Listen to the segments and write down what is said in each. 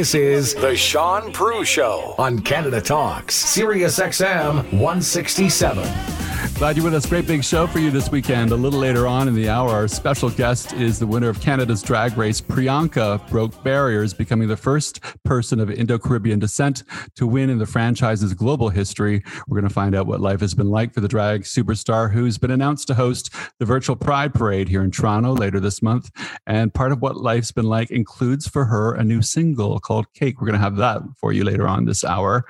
This is The Shaun Proulx Show on Canada Talks, Sirius XM 167. Glad you're with us. Great big show for you this weekend. A little later on in the hour, our special guest is the winner of Canada's drag race. Priyanka broke barriers, becoming the first person of Indo Caribbean descent to win in the franchise's global history. We're going to find out what life has been like for the drag superstar who's been announced to host the virtual Pride Parade here in Toronto later this month. And part of what life's been like includes for her a new single called Cake. We're going to have that for you later on this hour.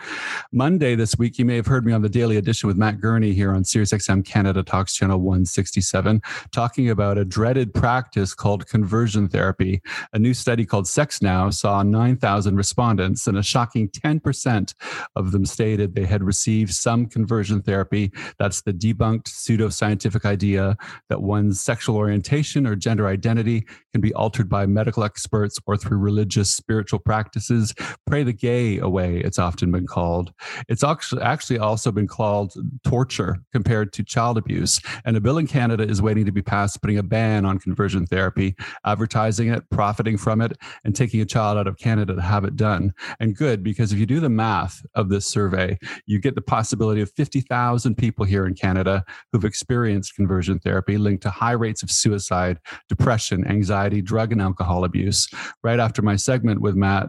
Monday this week, you may have heard me on the Daily Edition with Matt Gurney here on Sirius XM Canada Talks Channel 167, talking about a dreaded practice called conversion therapy. A new study called Sex Now saw 9,000 respondents, and a shocking 10% of them stated they had received some conversion therapy. That's the debunked pseudoscientific idea that one's sexual orientation or gender identity can be altered by medical experts or through religious spiritual practices. Pray the gay away, it's often been called. It's actually actually also been called torture compared to child abuse. And a bill in Canada is waiting to be passed putting a ban on conversion therapy, advertising it, profiting from it, and taking a child out of Canada to have it done. And good, because if you do the math of this survey, you get the possibility of 50,000 people here in Canada who've experienced conversion therapy linked to high rates of suicide, depression, anxiety, drug and alcohol abuse. Right after my segment with Matt,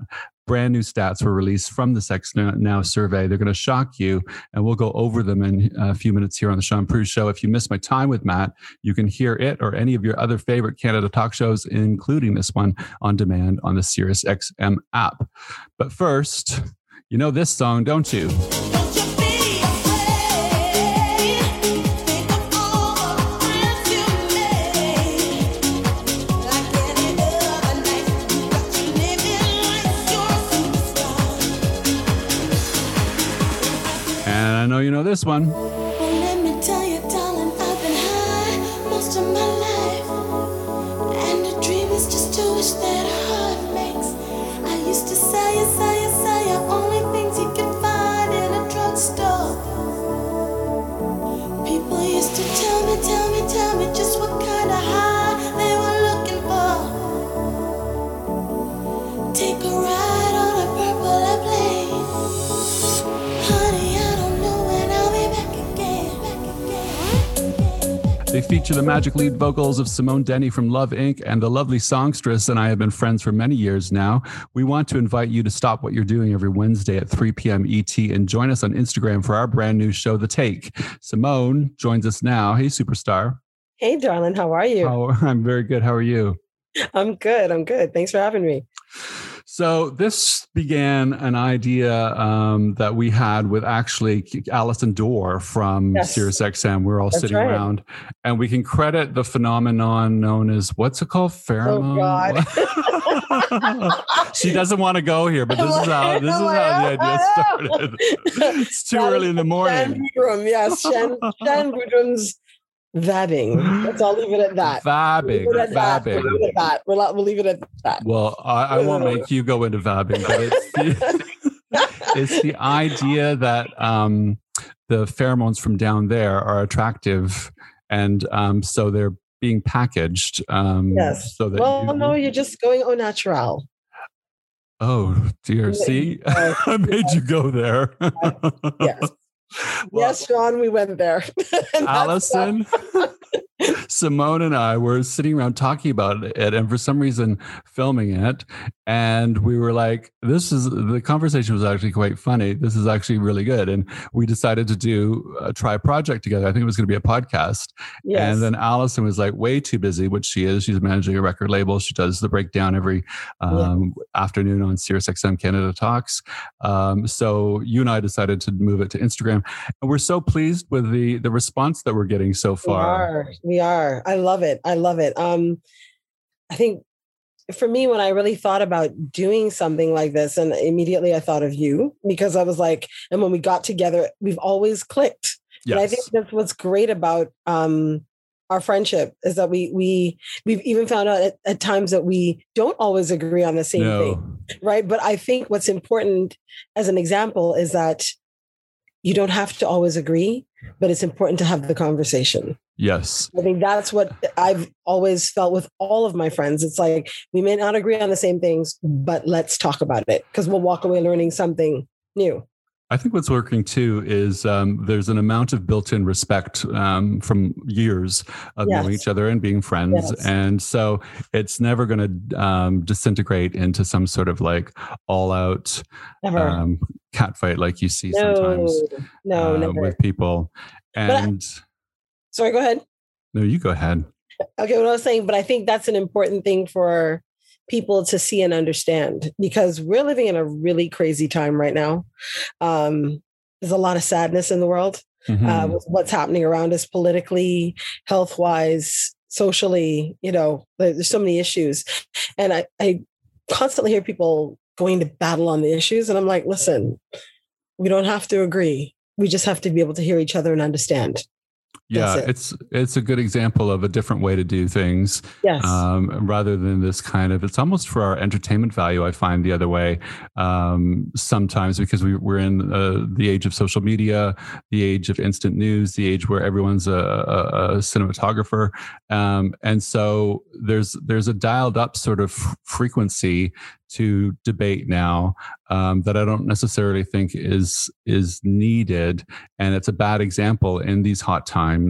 brand new stats were released from the Sex Now survey. They're going to shock you, and we'll go over them in a few minutes here on the Shaun Proulx Show. If you missed my time with Matt, you can hear it or any of your other favorite Canada talk shows, including this one, on demand on the Sirius XM app. But first, you know this song, don't you? You know this one. Feature the magic lead vocals of Simone Denny from Love Inc. and the lovely songstress and I have been friends for many years now. We want to invite you to stop what you're doing every Wednesday at 3 p.m. ET and join us on Instagram for our brand new show, The Take. Simone joins us now. Hey, superstar. Hey, darling. How are you? Oh, I'm very good. How are you? I'm good. I'm good. Thanks for having me. So this began an idea um, that we had with actually Allison Dorr from yes. SiriusXM. We're all That's sitting right. around, and we can credit the phenomenon known as what's it called? Pheromone. Oh God. she doesn't want to go here, but this is how this is how the idea started. it's too early in the morning. Shan Boodram, yes, Shan, Shan Boodram's vabbing. Let's all leave it at that. Vabbing. We'll vabbing. We'll leave it at that. We'll, we'll leave it at that. Well, I, I won't make you go into vabbing, but it's the, it's the idea that um, the pheromones from down there are attractive, and um, so they're being packaged. Um, yes. So that well, you, no, you're just going au natural. Oh dear! See, I made you go there. yes. Well, yes, Shaun, we went there. Allison, Simone, and I were sitting around talking about it, and for some reason, filming it. And we were like, "This is the conversation was actually quite funny. This is actually really good." And we decided to do a try project together. I think it was going to be a podcast. Yes. And then Allison was like, way too busy, which she is. She's managing a record label. She does the breakdown every um, yeah. afternoon on SiriusXM Canada Talks. Um, so you and I decided to move it to Instagram and we're so pleased with the the response that we're getting so far. We are. We are. I love it. I love it. Um, I think for me, when I really thought about doing something like this, and immediately I thought of you because I was like, and when we got together, we've always clicked. Yes. And I think that's what's great about um, our friendship is that we we we've even found out at, at, times that we don't always agree on the same no. thing, right? But I think what's important as an example is that you don't have to always agree, but it's important to have the conversation. Yes. I think that's what I've always felt with all of my friends. It's like we may not agree on the same things, but let's talk about it because we'll walk away learning something new. I think what's working too is um, there's an amount of built-in respect um, from years of Yes. knowing each other and being friends, Yes. and so it's never going to um, disintegrate into some sort of like all-out Never. um, catfight like you see no, sometimes no, uh, with people. I- And Sorry, go ahead. no, you go ahead. Okay, what I was saying, but I think that's an important thing for people to see and understand because we're living in a really crazy time right now. Um, there's a lot of sadness in the world uh, Mhm. with what's happening around us politically, health wise, socially. You know, there's so many issues, and I, I constantly hear people going to battle on the issues, and I'm like, listen, we don't have to agree. We just have to be able to hear each other and understand. Yeah, it. it's it's a good example of a different way to do things. Yes. um, rather than this kind of it's almost for our entertainment value i find the other way um, sometimes because we, we're in uh, the age of social media the age of instant news the age where everyone's a, a, a cinematographer um, and so there's there's a dialed up sort of frequency to debate now um, that I don't necessarily think is is needed, and it's a bad example in these hot times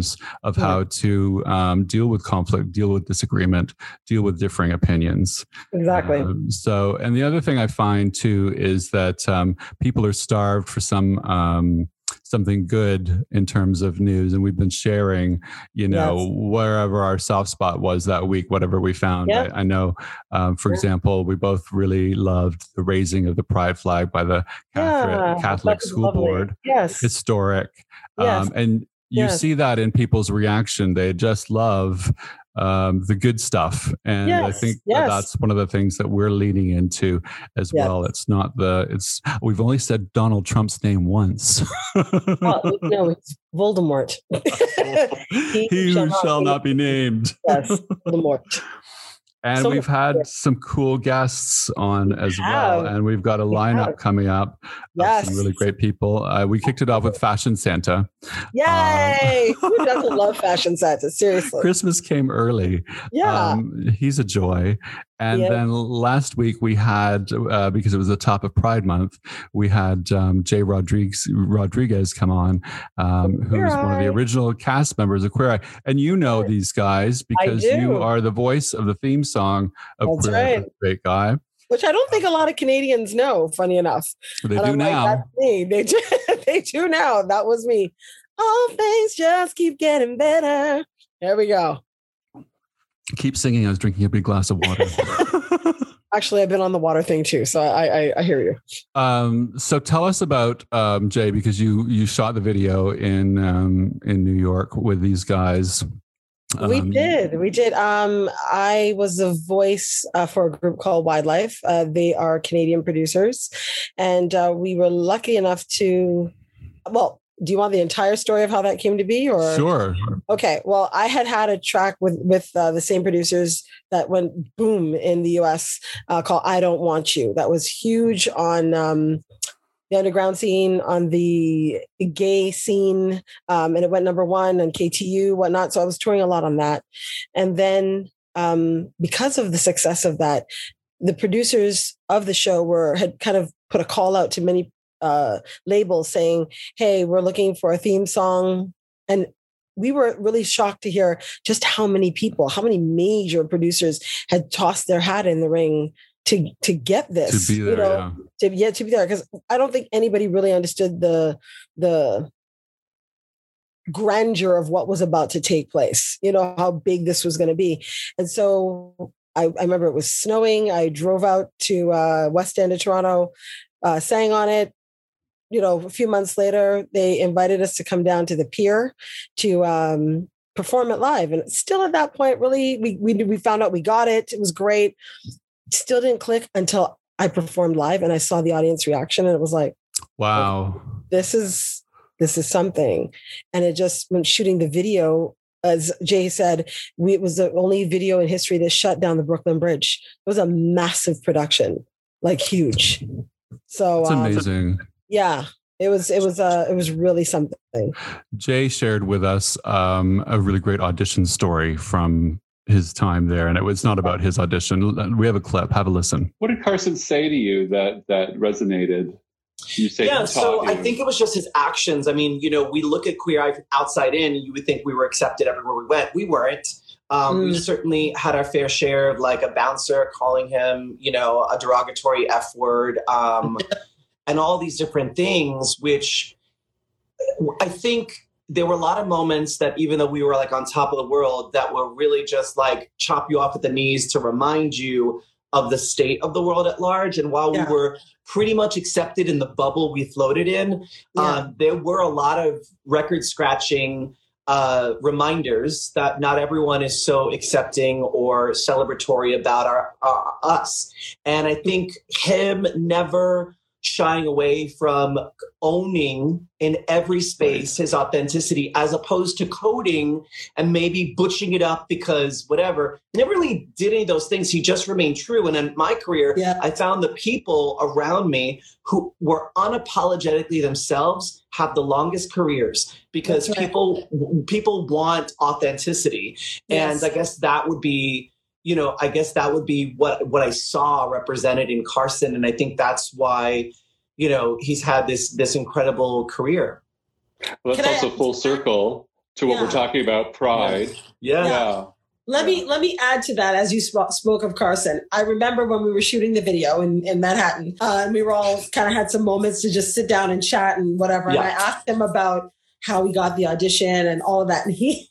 of Yeah. how to um, deal with conflict, deal with disagreement, deal with differing opinions. exactly. Um, so, and the other thing I find too is that um, people are starved for some um, something good in terms of news, and we've been sharing, you know, Yes. wherever our soft spot was that week, whatever we found. Yeah. I, I know, um, for Yeah. example, we both really loved the raising of the pride flag by the Catholic, Yeah, Catholic that School lovely. Board. Yes. Historic, Yes. um, and you Yes. see that in people's reaction. They just love um, the good stuff, and I Yes, think that yes. that's one of the things that we're leaning into as well. It's not the it's we've only said Donald Trump's name once. well, no, it's Voldemort. he who shall, not be named. yes, Voldemort. And So- we've had some cool guests on as well. And we've got a We lineup have. coming up of Yes. some really great people. Uh, we kicked it off with Fashion Santa. Yay! Who doesn't love fashion sets? Seriously. Christmas came early. yeah. Um, he's a joy. And Yeah. then last week we had, uh, because it was the top of Pride Month, we had um, Jay Rodriguez, Rodriguez come on, um, who's Queer one of the original cast members of Queer Eye. And you know these guys because you are the voice of the theme song of That's Queer Eye, right. Great Guy. Which I don't think a lot of Canadians know, funny enough. They And do I'm like, now. That's me. They do, they do now. That was me. All things just keep getting better. There we go. Keep singing. I was drinking a big glass of water. Actually, I've been on the water thing too, so I I, I hear you. Um, so tell us about um, Jay because you you shot the video in um, in New York with these guys. we Um, did, we did. Um, I was the voice uh, for a group called Widelife. Uh, they are Canadian producers, and uh, we were lucky enough to. Well, do you want the entire story of how that came to be, or Sure. Okay, well, I had had a track with with uh, the same producers that went boom in the U.S. Uh, called "I Don't Want You." That was huge on um, the underground scene, on the gay scene, um, and it went number one on KTU, whatnot. So I was touring a lot on that, and then um, because of the success of that, the producers of the show were had kind of put a call out to many uh, labels saying, "Hey, we're looking for a theme song." And we were really shocked to hear just how many people, how many major producers had tossed their hat in the ring to to get this. to be there. you know, yeah. to yeah, to be there. Because I don't think anybody really understood the the grandeur of what was about to take place. You know, how big this was going to be. And so I, I remember it was snowing. I drove out to uh, West End of Toronto, uh, sang on it. You know, a few months later, they invited us to come down to the pier to um, perform it live. And still at that point, really, we, we we found out we got it. It was great. Still didn't click until I performed live and I saw the audience reaction, and it was like, Wow. this is this is something. And it just when shooting the video, as Jay said, we, it was the only video in history that shut down the Brooklyn Bridge. It was a massive production, like huge. So It's um, amazing. Yeah, it was it was uh it was really something. Jay shared with us um, a really great audition story from his time there, and it was not about his audition. We have a clip. Have a listen. What did Carson say to you that that resonated? You say yeah, so taught I think it was just his actions. I mean, you know, we look at Queer Eye from outside in, and you would think we were accepted everywhere we went. We weren't. Um, We Mm. certainly had our fair share of like a bouncer calling him, you know, a derogatory F word, um, and all these different things, which I think there were a lot of moments that even though we were like on top of the world, that were really just like chop you off at the knees to remind you of the state of the world at large. And while Yeah. we were pretty much accepted in the bubble we floated in, Yeah. um, there were a lot of record scratching uh, reminders that not everyone is so accepting or celebratory about our, our us. And I think him never shying away from owning in every space his authenticity as opposed to coding and maybe butching it up because whatever He never really did any of those things he just remained true and in my career Yeah. i found the people around me who were unapologetically themselves have the longest careers because right. people people want authenticity Yes. and i guess that would be you know i guess that would be what what i saw represented in carson and i think that's why you know he's had this this incredible career Well, that's Can I- also full circle to what Yeah. we're talking about pride. yeah, Yeah. Let me let me add to that as you sp- spoke of Carson. I remember when we were shooting the video in, in Manhattan, uh, and we were all kind of had some moments to just sit down and chat and whatever. And I asked him about how he got the audition and all of that. And he,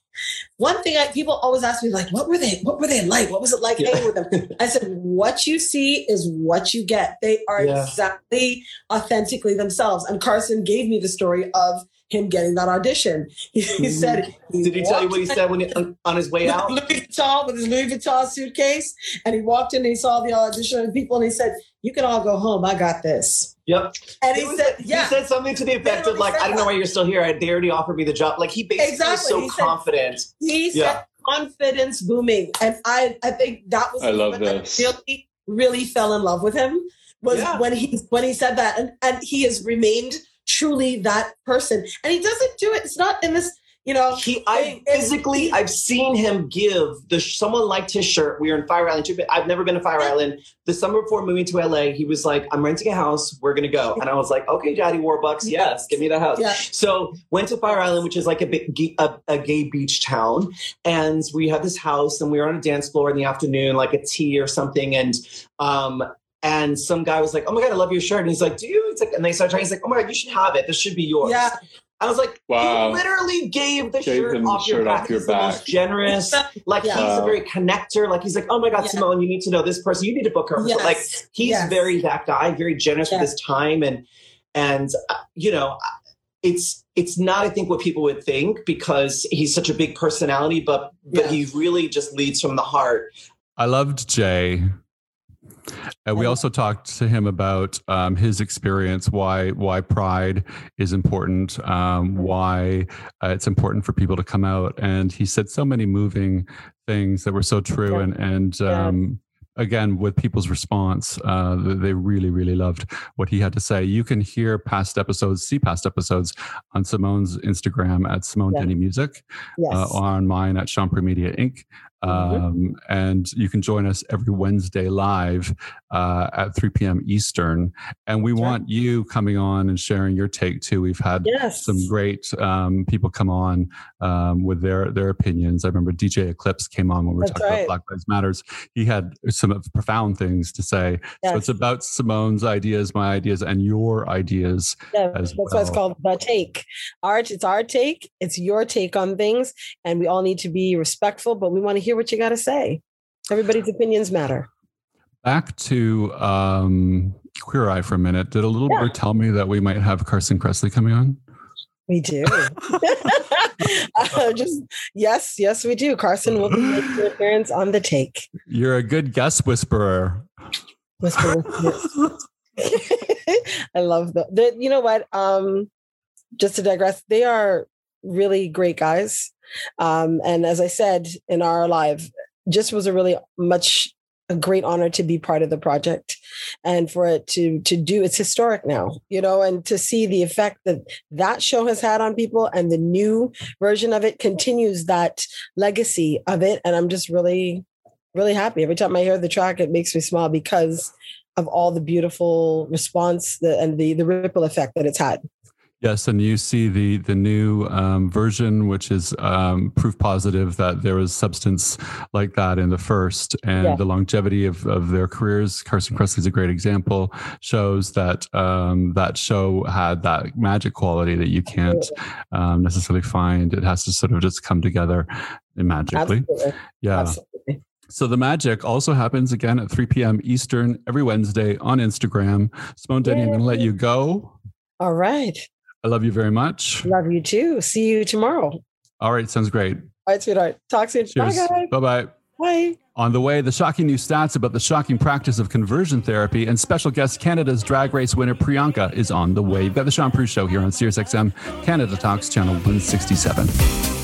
one thing I, people always ask me like, what were they? What were they like? What was it like Yeah. hanging with them? I said, what you see is what you get. They are Yeah. exactly authentically themselves. And Carson gave me the story of him getting that audition. He, he Mhm. said, did he tell you what he said when he, on, on his way out Louis Vuitton with his Louis Vuitton suitcase, and he walked in and he saw the audition and people, and he said, "You can all go home. I got this." Yep And he It was- said, he said something to the effect of like i don't know why you're still here I, they already offered me the job like he basically Exactly. was He so said- confident He said, Yeah. "Confidence booming," and I, I think that was I love moment that this. Really, really fell in love with him was Yeah. when he when he said that, and and he has remained truly that person, and he doesn't do it. It's not in this, you know. he i it- physically he- i've seen him give the someone liked his shirt we were in fire island i've never been to fire island the summer before moving to la he was like i'm renting a house we're gonna go and i was like okay daddy warbucks yes give me the house Yeah. So went to Fire Island, which is like a, big, a, a gay beach town, and we had this house, and we were on a dance floor in the afternoon, like a tea or something, and um, and some guy was like, "Oh my god, I love your shirt," and he's like, "Do you?" It's like, and they started trying. He's like, "Oh my god, you should have it. This should be yours." Yeah. I was like, Wow. "You literally gave the Gave shirt him the off your shirt back. off your he's the most generous. Like Yeah. he's a very connector. Like he's like, "Oh my god, Yeah. Simone, you need to know this person. You need to book her." Yes. Like he's Yes. very that guy, very generous Yeah. with his time, and and uh, you know, it's it's not I think what people would think because he's such a big personality, but but Yeah. he really just leads from the heart. I loved Jay. And we also talked to him about um, his experience, why why pride is important, um, why uh, it's important for people to come out, and he said so many moving things that were so true, Yeah. and and Yeah. um, again with people's response, uh, they really really loved what he had to say. You can hear past episodes, see past episodes on Simone's Instagram at Simone Yeah. Denny Music Yes. uh, on mine at Chambre Media Inc. Mhm. Um, and you can join us every Wednesday live uh, at 3 p.m. Eastern. And we That's right. want you coming on and sharing your take too. We've had yes. some great um, people come on um, with their their opinions. I remember DJ Eclipse came on when we were That's talking right. about Black Lives Matters. He had some profound things to say. So it's about Simone's ideas, my ideas, and your ideas. Yeah, as that's why it's called the take. Art, it's our take. It's your take on things, and we all need to be respectful. But we want to hear what you got to say. Everybody's opinions matter. Back to um, Queer Eye for a minute. Did a little Yeah. bird tell me that we might have Carson Kressley coming on? We do. Uh, just yes, yes, we do. Carson will be making an appearance on the take. You're a good guest whisperer. Whisper, whisper. I love the, the. You know what? Um, just to digress, they are really great guys. Um, and as I said in our live, just was a really much a great honor to be part of the project and for it to to do it's historic now you know and to see the effect that that show has had on people and the new version of it continues that legacy of it. And i'm just really really happy. Every time i hear the track it makes me smile because of all the beautiful response and the the ripple effect that it's had Yes, and you see the the new um, version, which is um, proof positive that there was substance like that in the first, and the longevity of, of their careers. Carson Kressley is a great example. Shows that um, that show had that magic quality that you can't um, necessarily find. It has to sort of just come together magically. Absolutely. Yeah. Absolutely. So the magic also happens again at 3 p.m. Eastern every Wednesday on Instagram. Simone Denny, I'm going to let you go. All right. I love you very much. Love you too. See you tomorrow. All right. Sounds great. All right, sweetheart. Talk soon. Cheers. Bye, guys. Bye-bye. Bye. On the way, the shocking new stats about the shocking practice of conversion therapy and special guest Canada's drag race winner Priyanka is on the way. You've got the Shaun Proulx Show here on SiriusXM Canada Talks, channel 167.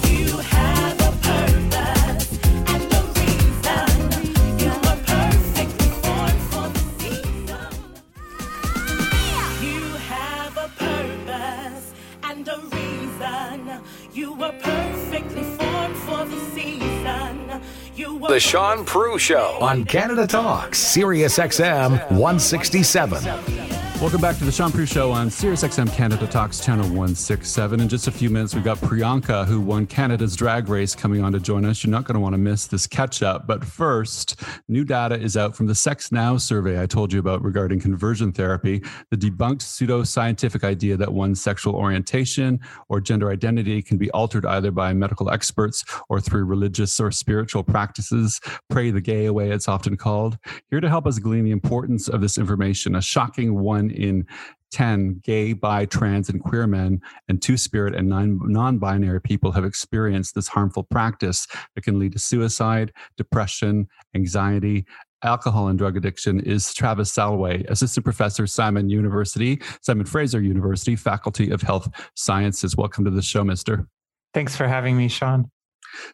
The Shaun Proulx Show on Canada Talks, Sirius XM 167. Welcome back to the Shaun Proulx Show on SiriusXM Canada Talks Channel 167. In just a few minutes, we've got Priyanka, who won Canada's drag race, coming on to join us. You're not going to want to miss this catch up. But first, new data is out from the Sex Now survey I told you about regarding conversion therapy, the debunked pseudo-scientific idea that one's sexual orientation or gender identity can be altered either by medical experts or through religious or spiritual practices. Pray the gay away, it's often called. Here to help us glean the importance of this information, a shocking one one in 10 gay, bi, trans, and queer men and two spirit and non binary people have experienced this harmful practice that can lead to suicide, depression, anxiety, alcohol and drug addiction is Travis Salway, assistant professor, Simon University, Simon Fraser University, Faculty of Health Sciences. Welcome to the show, mister. Thanks for having me, Shaun.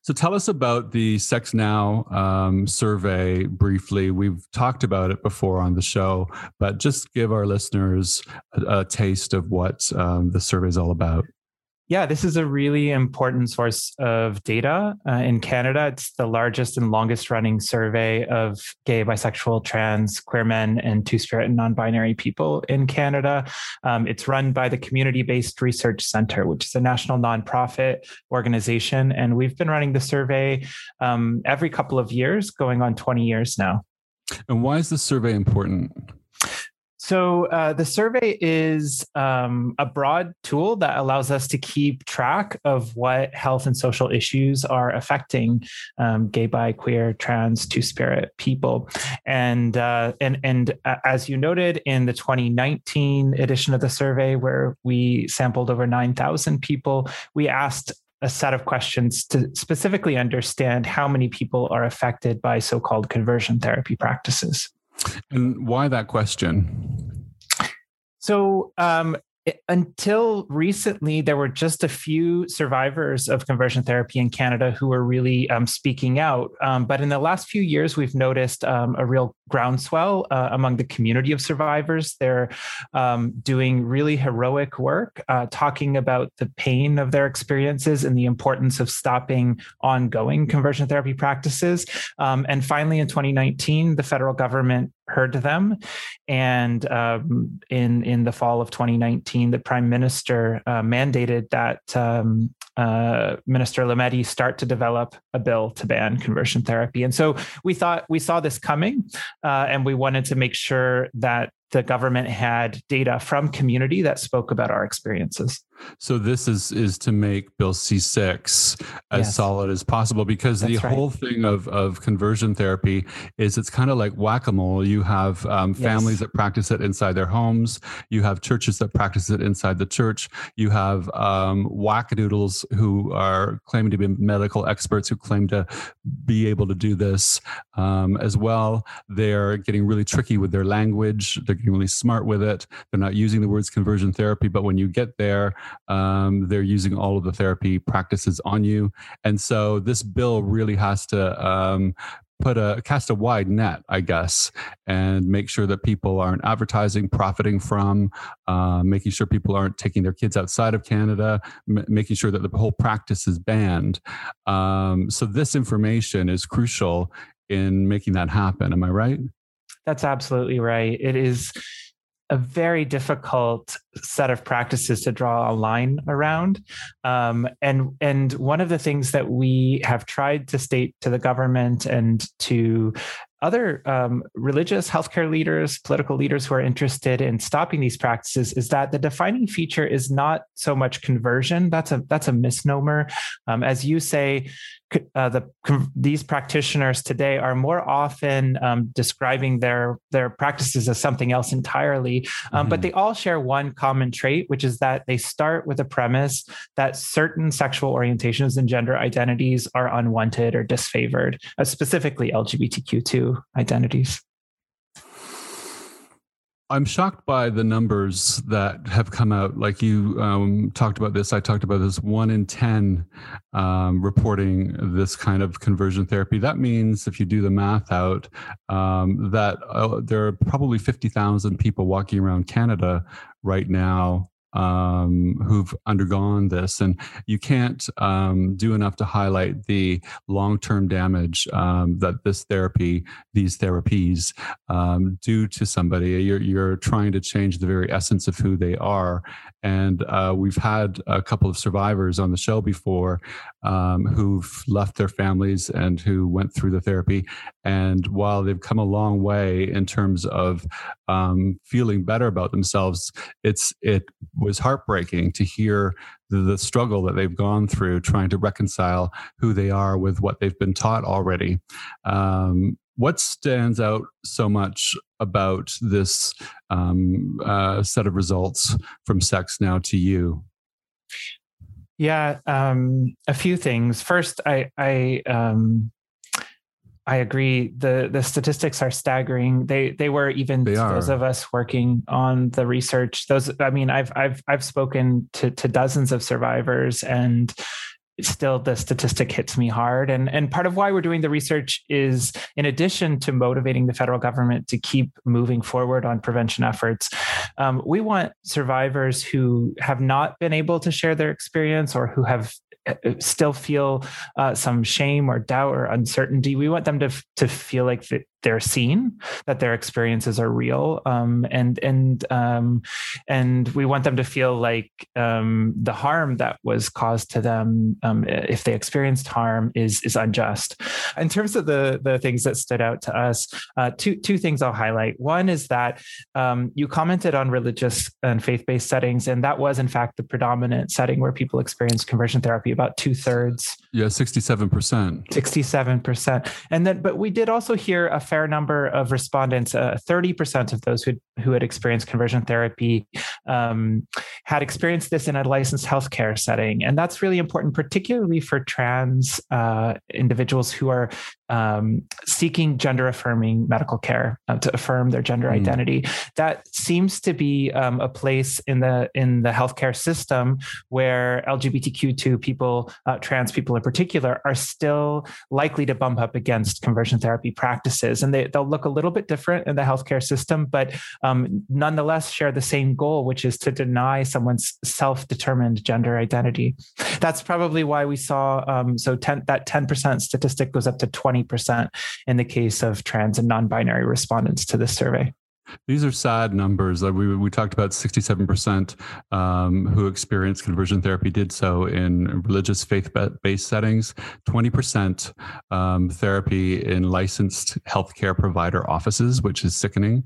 So tell us about the Sex Now um, survey briefly. We've talked about it before on the show, but just give our listeners a, a taste of what um, the survey is all about. Yeah, this is a really important source of data uh, in Canada. It's the largest and longest running survey of gay, bisexual, trans, queer men, and two spirit and non binary people in Canada. Um, it's run by the Community Based Research Center, which is a national nonprofit organization. And we've been running the survey um, every couple of years, going on 20 years now. And why is this survey important? So uh, the survey is um, a broad tool that allows us to keep track of what health and social issues are affecting um, gay, bi, queer, trans, two spirit people, and uh, and and uh, as you noted in the 2019 edition of the survey, where we sampled over 9,000 people, we asked a set of questions to specifically understand how many people are affected by so-called conversion therapy practices. And why that question? So, um, until recently, there were just a few survivors of conversion therapy in Canada who were really um, speaking out. Um, but in the last few years, we've noticed um, a real groundswell uh, among the community of survivors. They're um, doing really heroic work, uh, talking about the pain of their experiences and the importance of stopping ongoing conversion therapy practices. Um, and finally, in 2019, the federal government heard them. And um, in in the fall of 2019, the prime minister uh, mandated that um, uh, Minister Lametti start to develop a bill to ban conversion therapy. And so we thought we saw this coming, uh, and we wanted to make sure that the government had data from community that spoke about our experiences. So this is is to make Bill C6 as yes. solid as possible because That's the right. whole thing of of conversion therapy is it's kind of like whack-a-mole. You have um, families yes. that practice it inside their homes. You have churches that practice it inside the church. You have um, wackadoodles who are claiming to be medical experts who claim to be able to do this um, as well. They're getting really tricky with their language. They're getting really smart with it. They're not using the words conversion therapy, but when you get there, um, they're using all of the therapy practices on you. And so this bill really has to um, put a cast a wide net, I guess, and make sure that people aren't advertising, profiting from, uh, making sure people aren't taking their kids outside of Canada, m- making sure that the whole practice is banned. Um, so this information is crucial in making that happen. Am I right? That's absolutely right. It is a very difficult set of practices to draw a line around. Um, and and one of the things that we have tried to state to the government and to other um, religious healthcare leaders, political leaders who are interested in stopping these practices is that the defining feature is not so much conversion. That's a that's a misnomer. Um, as you say, uh, the these practitioners today are more often um, describing their their practices as something else entirely, um, mm-hmm. but they all share one common trait, which is that they start with a premise that certain sexual orientations and gender identities are unwanted or disfavored, uh, specifically LGBTQ2 identities. I'm shocked by the numbers that have come out. Like you um, talked about this, I talked about this one in 10 um, reporting this kind of conversion therapy. That means, if you do the math out, um, that uh, there are probably 50,000 people walking around Canada right now um, who've undergone this, and you can't um, do enough to highlight the long-term damage um, that this therapy, these therapies, um, do to somebody. You're, you're trying to change the very essence of who they are, and uh, we've had a couple of survivors on the show before um, who've left their families and who went through the therapy. And while they've come a long way in terms of um, feeling better about themselves, it's it was heartbreaking to hear the, the, struggle that they've gone through trying to reconcile who they are with what they've been taught already. Um, what stands out so much about this um, uh, set of results from sex now to you? Yeah, um, a few things. First, I I um, I agree. the The statistics are staggering. They they were even they those of us working on the research. Those I mean, I've I've I've spoken to to dozens of survivors, and still the statistic hits me hard. And and part of why we're doing the research is in addition to motivating the federal government to keep moving forward on prevention efforts um, we want survivors who have not been able to share their experience or who have uh, still feel uh, some shame or doubt or uncertainty we want them to to feel like they're seen, that their experiences are real, um, and and um, and we want them to feel like um, the harm that was caused to them, um, if they experienced harm, is is unjust. In terms of the the things that stood out to us, uh, two two things I'll highlight. One is that um, you commented on religious and faith based settings, and that was in fact the predominant setting where people experienced conversion therapy. About two thirds. Yeah, sixty seven percent. Sixty seven percent, and then but we did also hear a fair number of respondents, uh, 30% of those who, who had experienced conversion therapy um, had experienced this in a licensed healthcare setting. And that's really important, particularly for trans uh, individuals who are um, seeking gender affirming medical care uh, to affirm their gender mm. identity. That seems to be um, a place in the in the healthcare system where LGBTQ2 people, uh, trans people in particular, are still likely to bump up against conversion therapy practices, and they, they'll look a little bit different in the healthcare system, but um, nonetheless share the same goal, which is to deny someone's self determined gender identity. That's probably why we saw um, so 10, that ten percent statistic goes up to twenty 20% in the case of trans and non binary respondents to this survey. These are sad numbers. We, we talked about 67% um, who experienced conversion therapy did so in religious faith based settings, 20% um, therapy in licensed healthcare provider offices, which is sickening.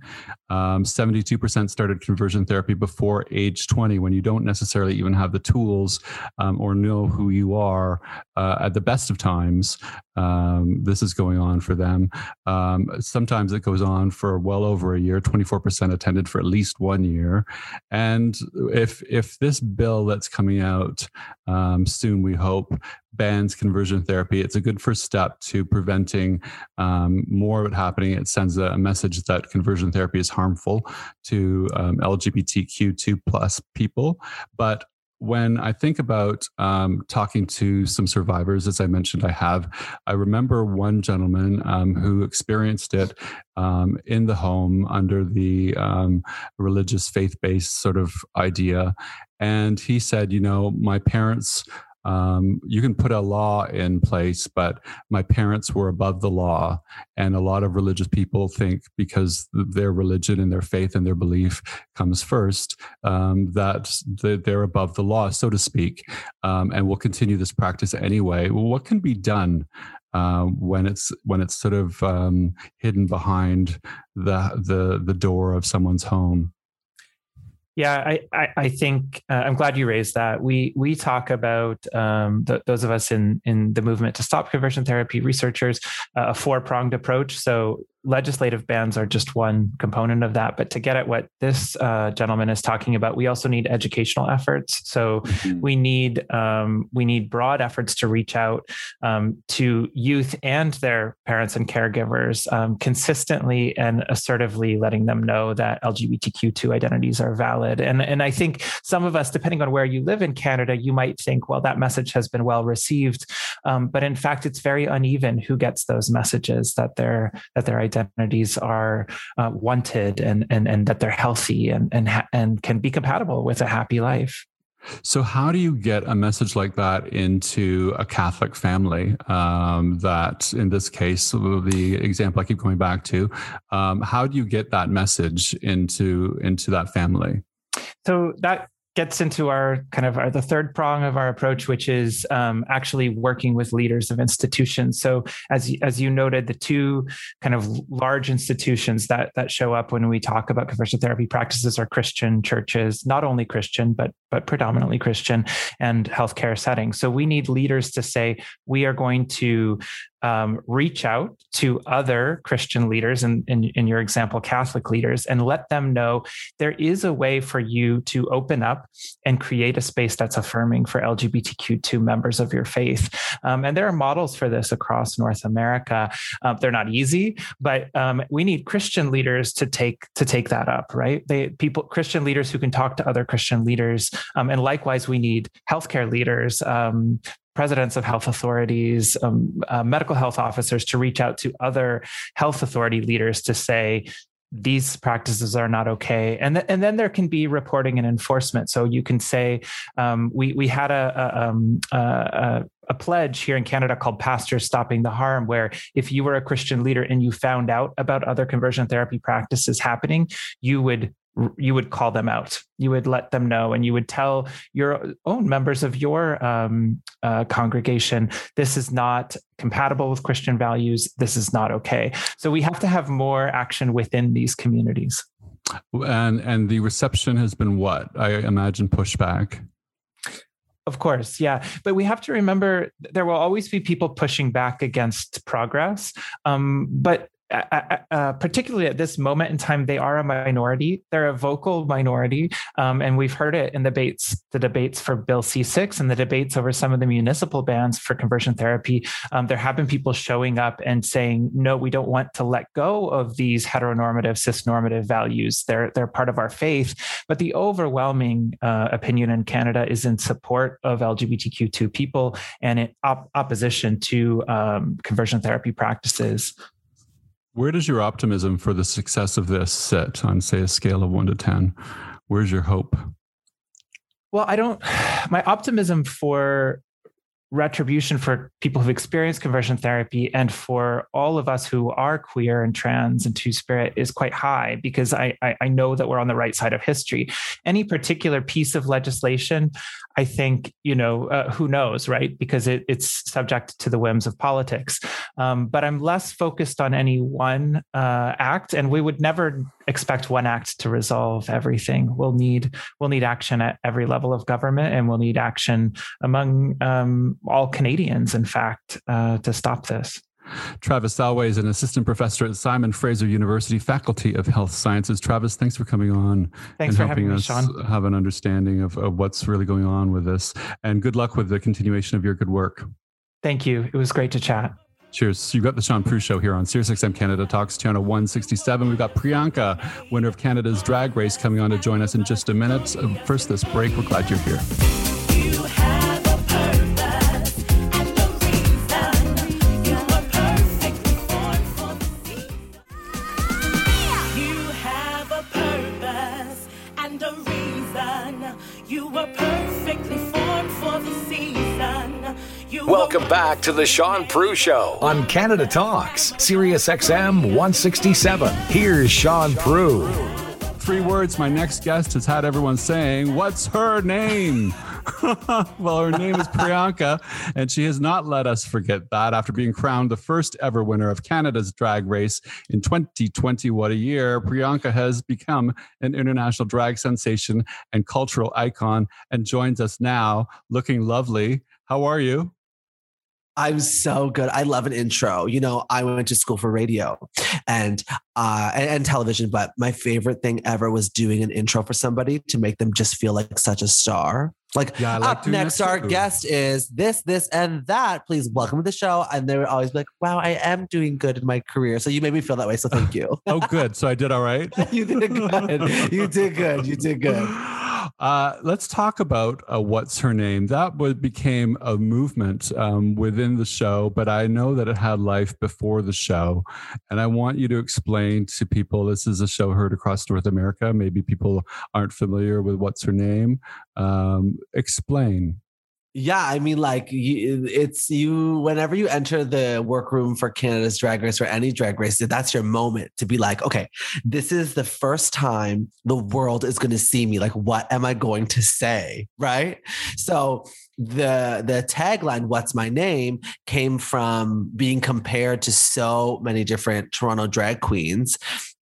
Um, 72% started conversion therapy before age 20 when you don't necessarily even have the tools um, or know who you are uh, at the best of times. Um, this is going on for them. Um, sometimes it goes on for well over a year 24% attended for at least one year. And if if this bill that's coming out um, soon, we hope, bans conversion therapy, it's a good first step to preventing um, more of it happening. It sends a, message that conversion therapy is harmful to um, LGBTQ2 plus people. But when I think about um, talking to some survivors, as I mentioned, I have, I remember one gentleman um, who experienced it um, in the home under the um, religious faith based sort of idea. And he said, you know, my parents um, you can put a law in place, but my parents were above the law. And a lot of religious people think because their religion and their faith and their belief comes first, um, that they're above the law, so to speak, um, and will continue this practice anyway. What can be done uh, when it's when it's sort of um, hidden behind the the the door of someone's home? Yeah, I, I, I think uh, I'm glad you raised that. We we talk about um, the, those of us in in the movement to stop conversion therapy researchers uh, a four pronged approach. So legislative bans are just one component of that. But to get at what this uh, gentleman is talking about, we also need educational efforts. So mm-hmm. we need um, we need broad efforts to reach out um, to youth and their parents and caregivers um, consistently and assertively, letting them know that LGBTQ2 identities are valid. And and I think some of us, depending on where you live in Canada, you might think, well, that message has been well received, um, but in fact, it's very uneven who gets those messages that their that their identities are uh, wanted and, and, and that they're healthy and, and, ha- and can be compatible with a happy life. So, how do you get a message like that into a Catholic family? Um, that, in this case, the example I keep going back to, um, how do you get that message into into that family? So that gets into our kind of our, the third prong of our approach, which is um, actually working with leaders of institutions. So, as as you noted, the two kind of large institutions that that show up when we talk about conversion therapy practices are Christian churches, not only Christian but but predominantly Christian, and healthcare settings. So we need leaders to say we are going to um, reach out to other Christian leaders, and in, in, in, your example, Catholic leaders, and let them know there is a way for you to open up and create a space that's affirming for LGBTQ2 members of your faith. Um, and there are models for this across North America. Uh, they're not easy, but um, we need Christian leaders to take to take that up. Right? They people Christian leaders who can talk to other Christian leaders, um, and likewise, we need healthcare leaders, um, presidents of health authorities, um, uh, medical health officers to reach out to other health authority leaders to say, these practices are not okay, and th- and then there can be reporting and enforcement. So you can say, um, we we had a a, um, a a pledge here in Canada called Pastors Stopping the Harm, where if you were a Christian leader and you found out about other conversion therapy practices happening, you would you would call them out. You would let them know and you would tell your own members of your um, uh, congregation this is not compatible with christian values. This is not okay. So we have to have more action within these communities. And and the reception has been what? I imagine pushback. Of course, yeah. But we have to remember there will always be people pushing back against progress. Um, but particularly at this moment in time, they are a minority. They're a vocal minority, um, and we've heard it in the debates, the debates for Bill C6 and the debates over some of the municipal bans for conversion therapy. Um, there have been people showing up and saying, "No, we don't want to let go of these heteronormative, cisnormative values. They're they're part of our faith." But the overwhelming uh, opinion in Canada is in support of LGBTQ2 people and in op- opposition to um, conversion therapy practices. Where does your optimism for the success of this sit on, say, a scale of one to 10? Where's your hope? Well, I don't, my optimism for retribution for people who've experienced conversion therapy and for all of us who are queer and trans and two spirit is quite high because I, I, I know that we're on the right side of history. Any particular piece of legislation, I think, you know, uh, who knows, right? Because it, it's subject to the whims of politics. Um, but I'm less focused on any one uh, act, and we would never expect one act to resolve everything. We'll need we'll need action at every level of government, and we'll need action among um, all Canadians, in fact, uh, to stop this. Travis Salway is an assistant professor at Simon Fraser University Faculty of Health Sciences. Travis, thanks for coming on thanks and helping me, us Shaun. have an understanding of, of what's really going on with this. And good luck with the continuation of your good work. Thank you. It was great to chat. Cheers. You got the Shaun Proulx Show here on SiriusXM Canada Talks Channel 167. We've got Priyanka, winner of Canada's Drag Race, coming on to join us in just a minute. First, this break. We're glad you're here. Welcome back to the Shaun Proulx Show on Canada Talks, Sirius XM 167. Here's Shaun Proulx. Three words my next guest has had everyone saying, What's her name? well, her name is Priyanka, and she has not let us forget that after being crowned the first ever winner of Canada's drag race in 2020. What a year! Priyanka has become an international drag sensation and cultural icon and joins us now looking lovely. How are you? I'm so good. I love an intro. You know, I went to school for radio and uh and, and television, but my favorite thing ever was doing an intro for somebody to make them just feel like such a star. Like, Yeah, like up next, our too. guest is this, this, and that. Please welcome to the show. And they would always be like, wow, I am doing good in my career. So you made me feel that way. So thank you. Oh, good. So I did all right. you did good. You did good. You did good. Uh, let's talk about uh, what's her name. That was, became a movement um, within the show, but I know that it had life before the show, and I want you to explain to people. This is a show heard across North America. Maybe people aren't familiar with what's her name. Um, explain. Yeah, I mean, like you, it's you. Whenever you enter the workroom for Canada's Drag Race or any drag race, that's your moment to be like, okay, this is the first time the world is going to see me. Like, what am I going to say? Right. So the the tagline "What's my name" came from being compared to so many different Toronto drag queens.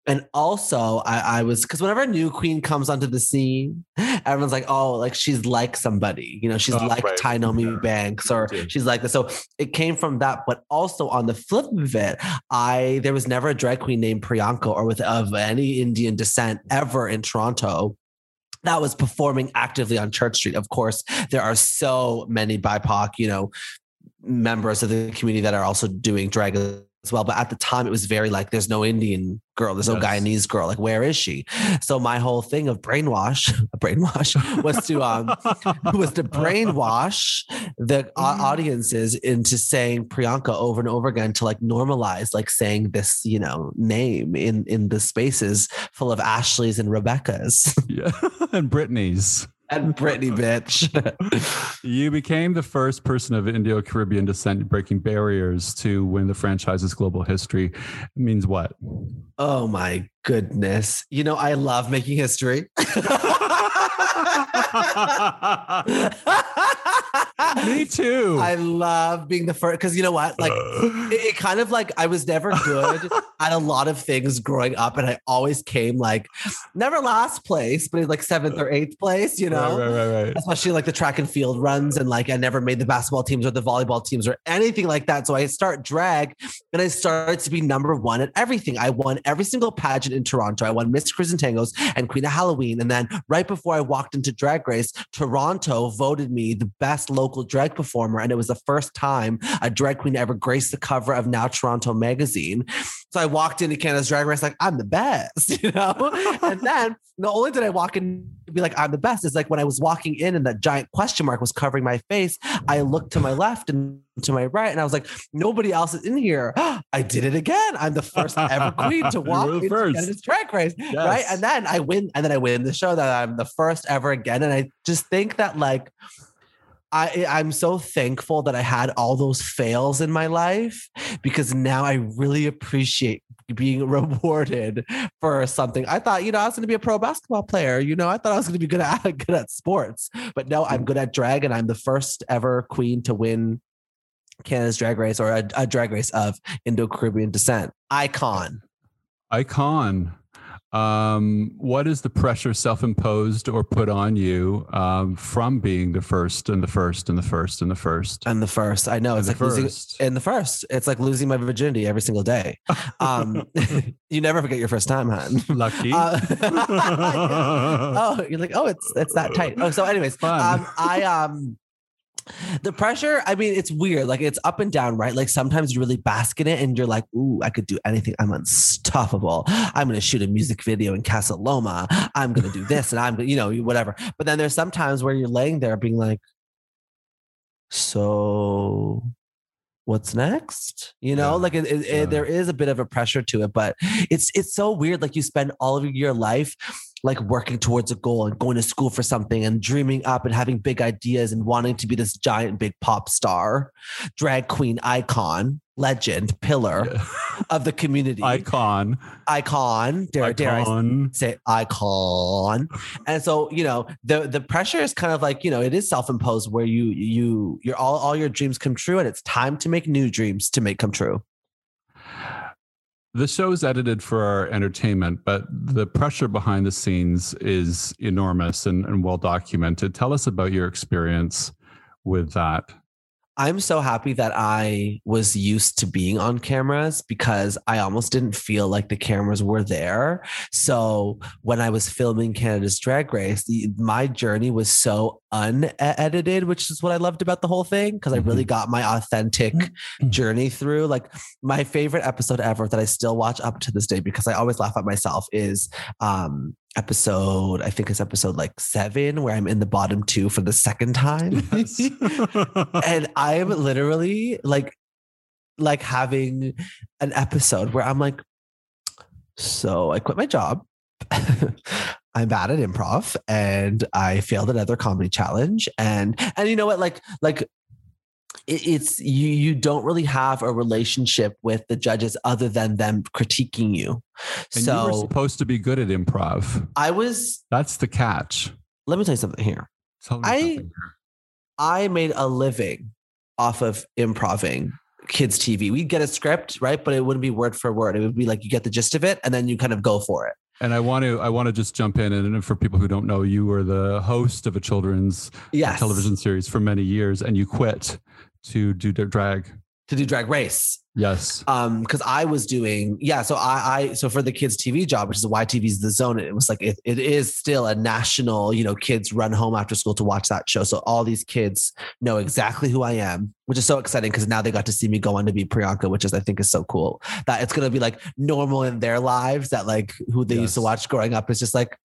And also, I, I was because whenever a new queen comes onto the scene, everyone's like, "Oh, like she's like somebody, you know, she's Oh, like right. Ty Nomi Banks, or Yeah. she's like this." So it came from that. But also on the flip of it, I there was never a drag queen named Priyanka or with of any Indian descent ever in Toronto that was performing actively on Church Street. Of course, there are so many BIPOC, you know, members of the community that are also doing drag as well. But at the time, it was very like, there's no Indian girl, there's no Guyanese girl. Like, where is she? So my whole thing of brainwash, brainwash was to um was to brainwash the au- audiences into saying Priyanka over and over again to like normalize like saying this, you know, name in in the spaces full of Ashleys and Rebeccas Yeah, and Brittany's. And Brittany bitch. You became the first person of Indo Caribbean descent breaking barriers to win the franchise's global history. It means what? oh my goodness. You know, I love making history. Me too. I love being the first because you know what? Like it, it kind of like I was never good at a lot of things growing up, and I always came like never last place, but in like seventh or eighth place, you know. Right, right, right, right. Especially like the track and field runs, and like I never made the basketball teams or the volleyball teams or anything like that. So I start drag, and I started to be number one at everything. I won every single pageant in Toronto. I won Miss Crews and Tangos and Queen of Halloween, and then right before I walked into Drag Race, Toronto voted me the best local drag performer, and it was the first time a drag queen ever graced the cover of Now Toronto magazine. So I walked into Canada's Drag Race like I'm the best, you know. and then not only did I walk in be like I'm the best, is like when I was walking in and that giant question mark was covering my face, I looked to my left and to my right, and I was like, nobody else is in here. I did it again. I'm the first ever queen to walk into first. Canada's Drag Race right? And then I win, and then I win the show that I'm the first ever again. And I just think that like I eh, I'm so thankful that I had all those fails in my life because now I really appreciate being rewarded for something. I thought, you know, I was going to be a pro basketball player. You know, I thought I was going to be good at good at sports, but no, I'm mm. good at drag, and I'm the first ever queen to win Canada's Drag Race or a, a drag race of Indo Caribbean descent. Icon. Icon. Um, what is the pressure self-imposed or put on you um, from being the first and the first and the first and the first? And the first, I know And it's like losing first. in the first. It's like losing my virginity every single day. Um, you never forget your first time, hun. Lucky. Uh, oh, you're like, oh, it's it's that tight. Oh, so anyways, Fun. um, I um, the pressure, I mean, it's weird. Like it's up and down, right? Like sometimes you really bask in it and you're like, ooh, I could do anything. I'm unstoppable. I'm to shoot a music video in Casa Loma. I'm to do this and I'm, gonna- you know, whatever. But then there's sometimes where you're laying there being like, so what's next you know Yeah. like it, it, Yeah. it, there is a bit of a pressure to it but it's it's so weird like you spend all of your life like working towards a goal and going to school for something and dreaming up and having big ideas and wanting to be this giant big pop star drag queen icon legend pillar of the community Icon. icon dare, dare I say icon and so you know the the pressure is kind of like you know it is self-imposed where you you your all, all your dreams come true and it's time to make new dreams to make come true The show's edited for our entertainment, but the pressure behind the scenes is enormous and, and well documented. Tell us about your experience with that. I'm so happy that i was used to being on cameras because i almost didn't feel like the cameras were there. So when i was filming canada's drag race the, my journey was so unedited which is what i loved about the whole thing because i really got my authentic journey through. Like my favorite episode ever that i still watch up to this day because i always laugh at myself is um episode i think it's episode like seven where i'm in the bottom two for the second time Yes. and I'm literally like like having an episode where I'm like, so I quit my job. I'm bad at improv and I failed another comedy challenge. And and you know what? Like, like it, it's you you don't really have a relationship with the judges other than them critiquing you. and you were so supposed to be good at improv. I was That's the catch. let me tell you something here. Tell me I- something. I made a living off of improving kids TV. We'd get a script, right? But it wouldn't be word for word. It would be like you get the gist of it and then you kind of go for it. And I want to I want to just jump in and for people who don't know, you were the host of a children's Yes. television series for many years, and you quit to do drag. To do drag race. Yes. Um, because I was doing, yeah, so I I so for the kids TV job, which is YTV's The Zone, it was like it, it is still a national, you know, kids run home after school to watch that show. So all these kids know exactly who I am, which is so exciting because now they got to see me go on to be Priyanka, which is I think is so cool. That it's gonna be like normal in their lives that like who they used to watch growing up is just like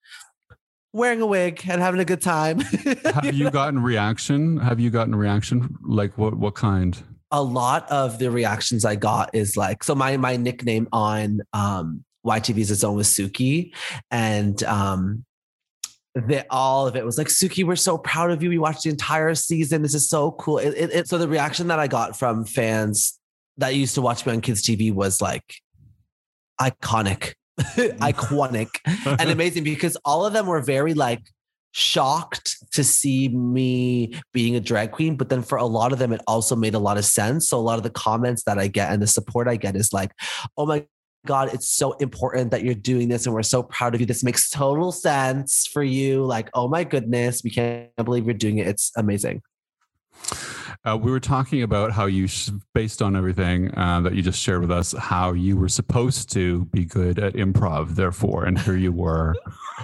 wearing a wig and having a good time. Have you gotten reaction? Have you gotten reaction? Like what what kind? A lot of the reactions I got is like, so my my nickname on um YTV's The Zone was Suki, and um that all of it was like Suki, we're so proud of you. We watched the entire season. This is so cool. It, it, it- so the reaction that I got from fans that used to watch me on kids TV was like iconic, iconic, and amazing because all of them were very like shocked to see me being a drag queen but then for a lot of them it also made a lot of sense. So a lot of the comments that i get and the support i get is like oh my god it's so important that you're doing this and we're so proud of you. This makes total sense for you. Like oh my goodness we can't believe you're doing it. It's amazing Uh, we were talking about how you, sh- based on everything uh, that you just shared with us, how you were supposed to be good at improv, therefore, and here you were.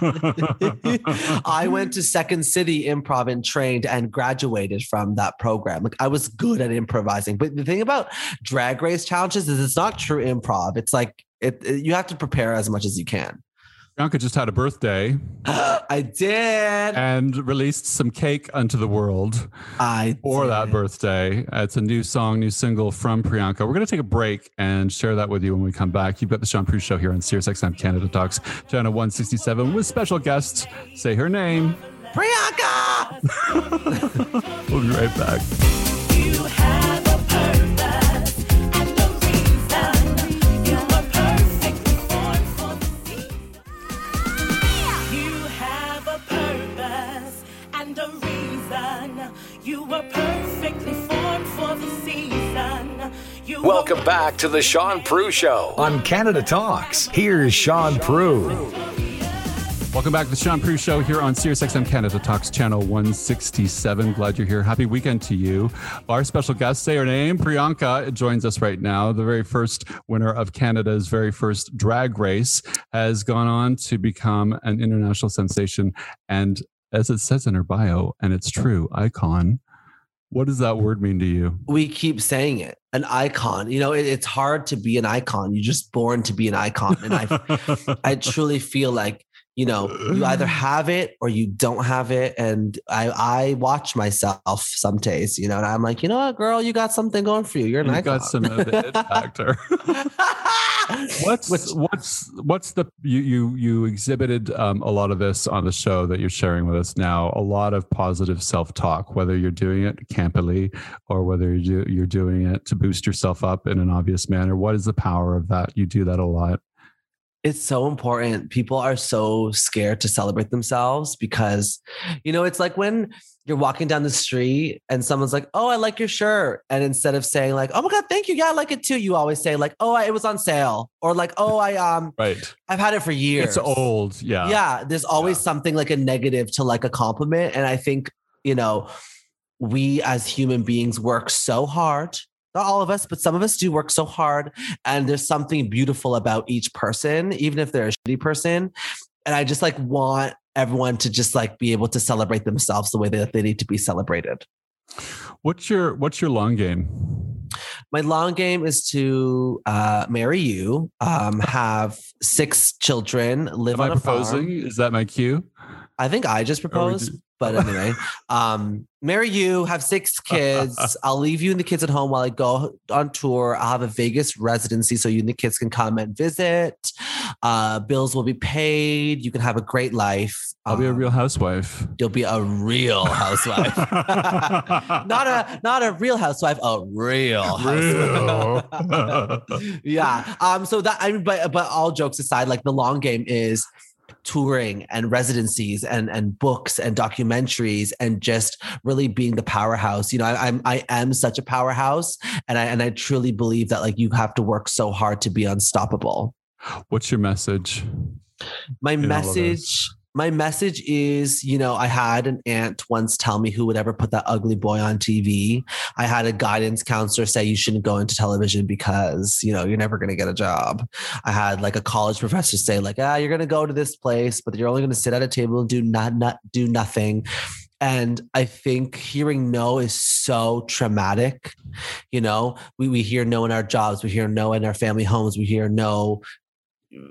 I went to Second City Improv and trained and graduated from that program. Like I was good at improvising. But the thing about drag race challenges is it's not true improv. It's like it, it- you have to prepare as much as you can. Priyanka just had a birthday I did. and released some cake unto the world I for that birthday. It's a new song, new single from Priyanka. We're going to take a break and share that with you when we come back. You've got the Shaun Proulx Show here on SiriusXM Canada Talks, channel 167, with special guests. Say her name. Priyanka. We'll be right back. Welcome back to the Shaun Proulx Show on Canada Talks. Here's Shaun Proulx. Welcome back to the Shaun Proulx Show here on SiriusXM Canada Talks Channel 167. Glad you're here. Happy weekend to you. Our special guest, say her name, Priyanka, joins us right now. The very first winner of Canada's very first drag race has gone on to become an international sensation and, as it says in her bio, and it's true, icon. What does that word mean to you? We keep saying it. An icon. You know, it, it's hard to be an icon. You're just born to be an icon. And I I truly feel like you know you either have it or you don't have it and i i watch myself some days you know and i'm like you know what girl you got something going for you you're an you icon got some of the it factor. what's Which- what's what's the you you you exhibited um, a lot of this on the show that you're sharing with us now. A lot of positive self talk, whether you're doing it campily or whether you do, you're doing it to boost yourself up in an obvious manner. What is the power of that? You do that a lot. It's so important. People are so scared to celebrate themselves because, you know, it's like when you're walking down the street and someone's like, "Oh, I like your shirt," and instead of saying like, "Oh my god, thank you, yeah, I like it too," you always say like, "Oh, I- it was on sale," or like, "Oh, I um, Right. I've had it for years." It's old. Yeah. yeah there's always Yeah. something like a negative to like a compliment and i think you know we as human beings work so hard not all of us but some of us do work so hard and there's something beautiful about each person even if they're a shitty person and i just like want everyone to just like be able to celebrate themselves the way that they need to be celebrated What's your what's your long game? my long game is to uh, marry you um, have six children live Am on I a farm. Is that my cue? I think I just proposed, but anyway, um, marry you, have six kids. I'll leave you and the kids at home while I go on tour. I'll have a Vegas residency so you and the kids can come and visit. Uh, bills will be paid. You can have a great life. I'll be a Um, real housewife. You'll be a real housewife. not a not a real housewife, a real housewife. yeah. Um. So that I mean, but but all jokes aside, like the long game is touring and residencies and and books and documentaries and just really being the powerhouse. You know, I, I'm I am such a powerhouse, and I and I truly believe that like you have to work so hard to be unstoppable. What's your message? My in all of this? message. My message is, you know, I had an aunt once tell me who would ever put that ugly boy on TV. I had a guidance counselor say you shouldn't go into television because, you know, you're never going to get a job. I had like a college professor say like, ah, you're going to go to this place, but you're only going to sit at a table and do not, not do nothing. And I think hearing no is so traumatic. You know, we, we hear no in our jobs, we hear no in our family homes, we hear no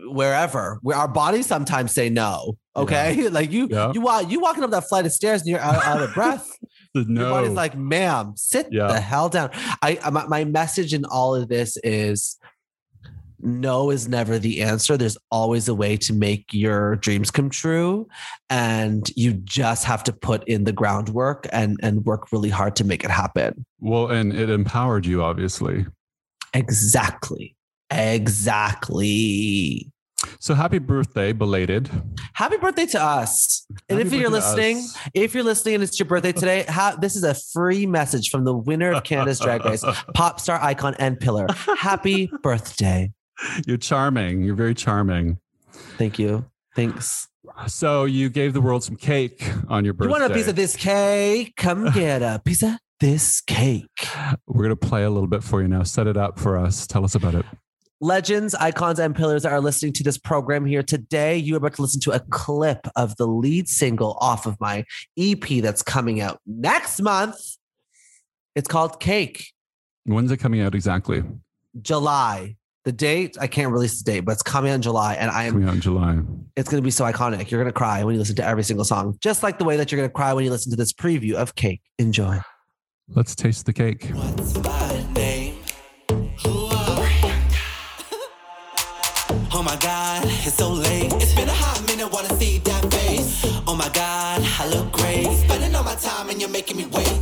wherever where our bodies sometimes say no okay? Like you Yeah. you walk you walking up that flight of stairs and you're out, out of breath. The your body's like ma'am sit Yeah. the hell down. I I- my, my message in all of this is no is never the answer. There's always a way to make your dreams come true and you just have to put in the groundwork and and work really hard to make it happen. Well, and it empowered you, obviously. exactly exactly So happy birthday, belated. Happy birthday to us. And Happy if you're listening, if you're listening and it's your birthday today, ha- this is a free message from the winner of Canada's Drag Race, pop star icon and pillar. Happy birthday. You're charming. You're very charming. Thank you. Thanks. So you gave the world some cake on your birthday. You want a piece of this cake? Come get a piece of this cake. We're gonna play a little bit for you now. Set it up for us. Tell us about it. Legends, icons, and pillars that are listening to this program here today. You are about to listen to a clip of the lead single off of my EP that's coming out next month. It's called Cake. When's it coming out exactly? July. The date, I can't release the date, but it's coming out in July. And I am Coming out in July. it's gonna be so iconic. You're gonna cry when you listen to every single song. Just like the way that you're gonna cry when you listen to this preview of Cake. Enjoy. Let's taste the cake. It's so late. It's been a hot minute, wanna see that face. Oh my god, I look great. Spending all my time and you're making me wait.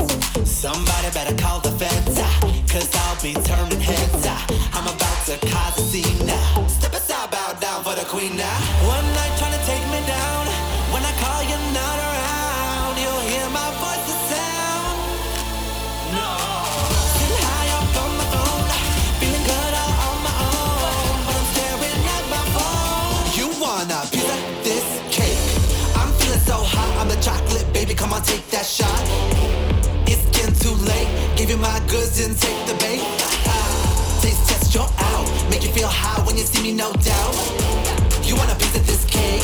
Somebody better call the feds, ah, cause I'll be turning heads. ah. I'm about to cause a scene now. Step aside, bow down for the queen now. One shot. It's getting too late. Give you my goods and take the bait. Ah, Taste test, you're out. Make you feel high when you see me, no doubt. You want a piece of this cake?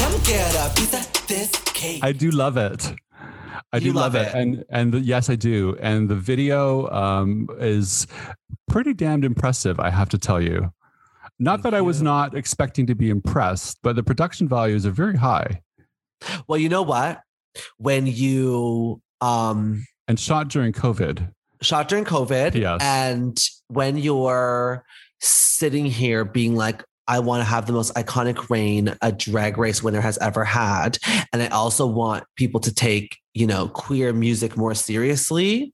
Come get a piece of this cake. I do love it. I do You love, love it. it. and and the, yes, I do. And the video um, is pretty damned impressive. I have to tell you. Not Thank that I was you. not expecting to be impressed, but the production values are very high Well, you know what? When you um and shot during COVID. shot during COVID, Yes. and when you're sitting here being like, I want to have the most iconic reign a drag race winner has ever had. And I also want people to take, you know, queer music more seriously.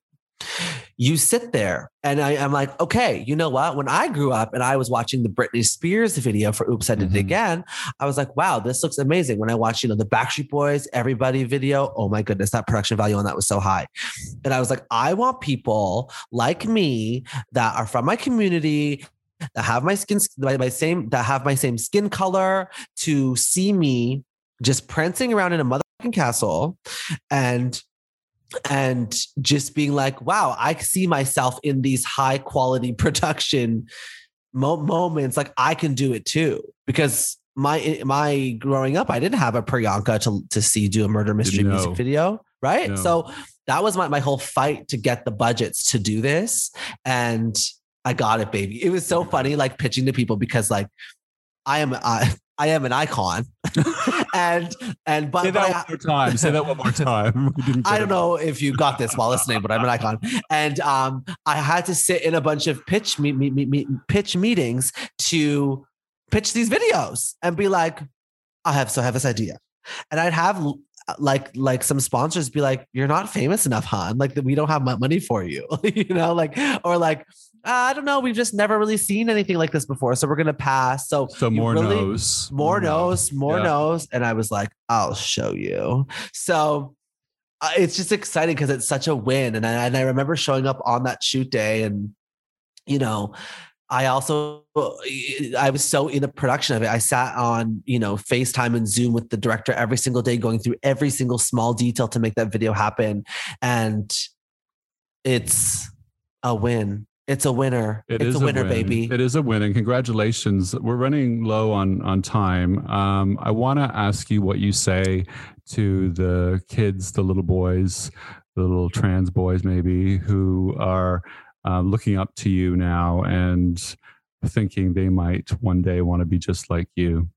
You sit there and I, am like, okay, you know what? When I grew up and I was watching the Britney Spears video for Oops, I Did It Mhm. Again, I was like, wow, this looks amazing. When I watched, you know, the Backstreet Boys, everybody video, oh my goodness, that production value on that was so high. And I was like, I want people like me that are from my community that have my skin my, my same that have my same skin color to see me just prancing around in a motherfucking castle and and just being like wow i see myself in these high quality production mo- moments like i can do it too because my my growing up i didn't have a priyanka to, to see do a murder mystery know. music video right No. so that was my, my whole fight to get the budgets to do this and i got it baby it was so funny like pitching to people because like i am I, I am an icon and and but, Say but that I- one more time. Say that one more time. We didn't I don't it. know if you got this while listening, but I'm an icon. And um, I had to sit in a bunch of pitch me, me, me, me- pitch meetings to pitch these videos and be like, I have so I have this idea, and I'd have like like some sponsors be like, "You're not famous enough, hon. Like we don't have mo- money for you, you know, like or like." I don't know. We've just never really seen anything like this before, so we're gonna pass. So, So more really- knows. more knows, more Yeah. knows. And I was like, I'll show you. So uh, it's just exciting because it's such a win. And I, and I remember showing up on that shoot day and, you know, I also I was so in the production of it. I sat on, you know, FaceTime and Zoom with the director every single day, going through every single small detail to make that video happen. And it's a win. It's a winner. It it's a winner, win. baby. It is a win, and congratulations. We're running low on on time. Um, I want to ask you what you say to the kids, the little boys, the little trans boys, maybe who are um, looking up to you now and thinking they might one day want to be just like you.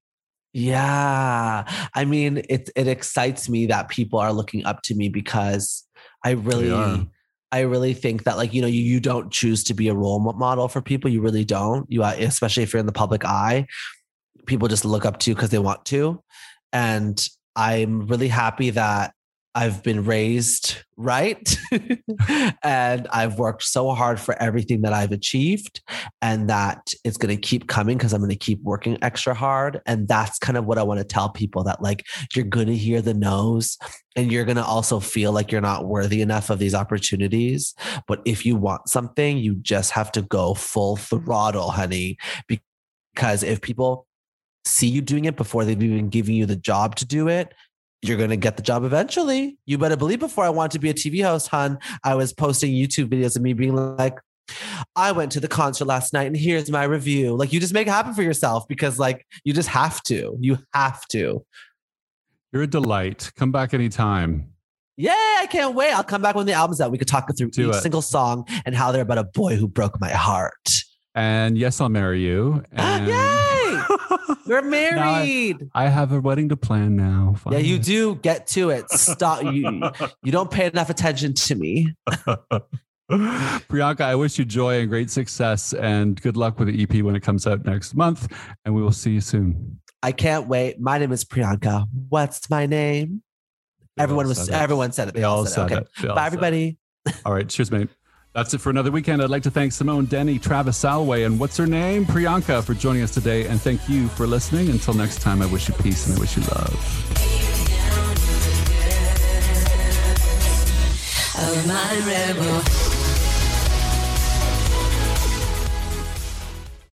Yeah. I mean, it it excites me that people are looking up to me because I really. I really think that like, you know, you, you don't choose to be a role model for people. You really don't. You uh, especially if you're in the public eye, people just look up to you because they want to. And I'm really happy that I've been raised right. and I've worked so hard for everything that I've achieved and that it's going to keep coming because I'm going to keep working extra hard. And that's kind of what I want to tell people that like you're going to hear the no's and you're going to also feel like you're not worthy enough of these opportunities. But if you want something, you just have to go full throttle, honey. Because if people see you doing it before they've even given you the job to do it, you're going to get the job eventually. You better believe before I wanted to be a TV host, hun, I was posting YouTube videos of me being like, I went to the concert last night and here's my review. Like you just make it happen for yourself because like you just have to. You have to. You're a delight. Come back anytime. Yeah, I can't wait. I'll come back when the album's out. We could talk through Do each it. single song and how they're about a boy who broke my heart. And yes, I'll marry you. And Yay! We're married. I have a wedding to plan now. yeah, you do. Get to it. Stop. You you don't pay enough attention to me. Priyanka, I wish you joy and great success and good luck with the EP when it comes out next month. And we will see you soon. I can't wait. My name is Priyanka. What's my name? They everyone was said it. everyone said it. They all said Okay. it. They all Bye said everybody. All right. Cheers, mate. That's it for another weekend. I'd like to thank Simone Denny, Travis Salway, and what's her name? Priyanka for joining us today. And thank you for listening. Until next time, I wish you peace and I wish you love.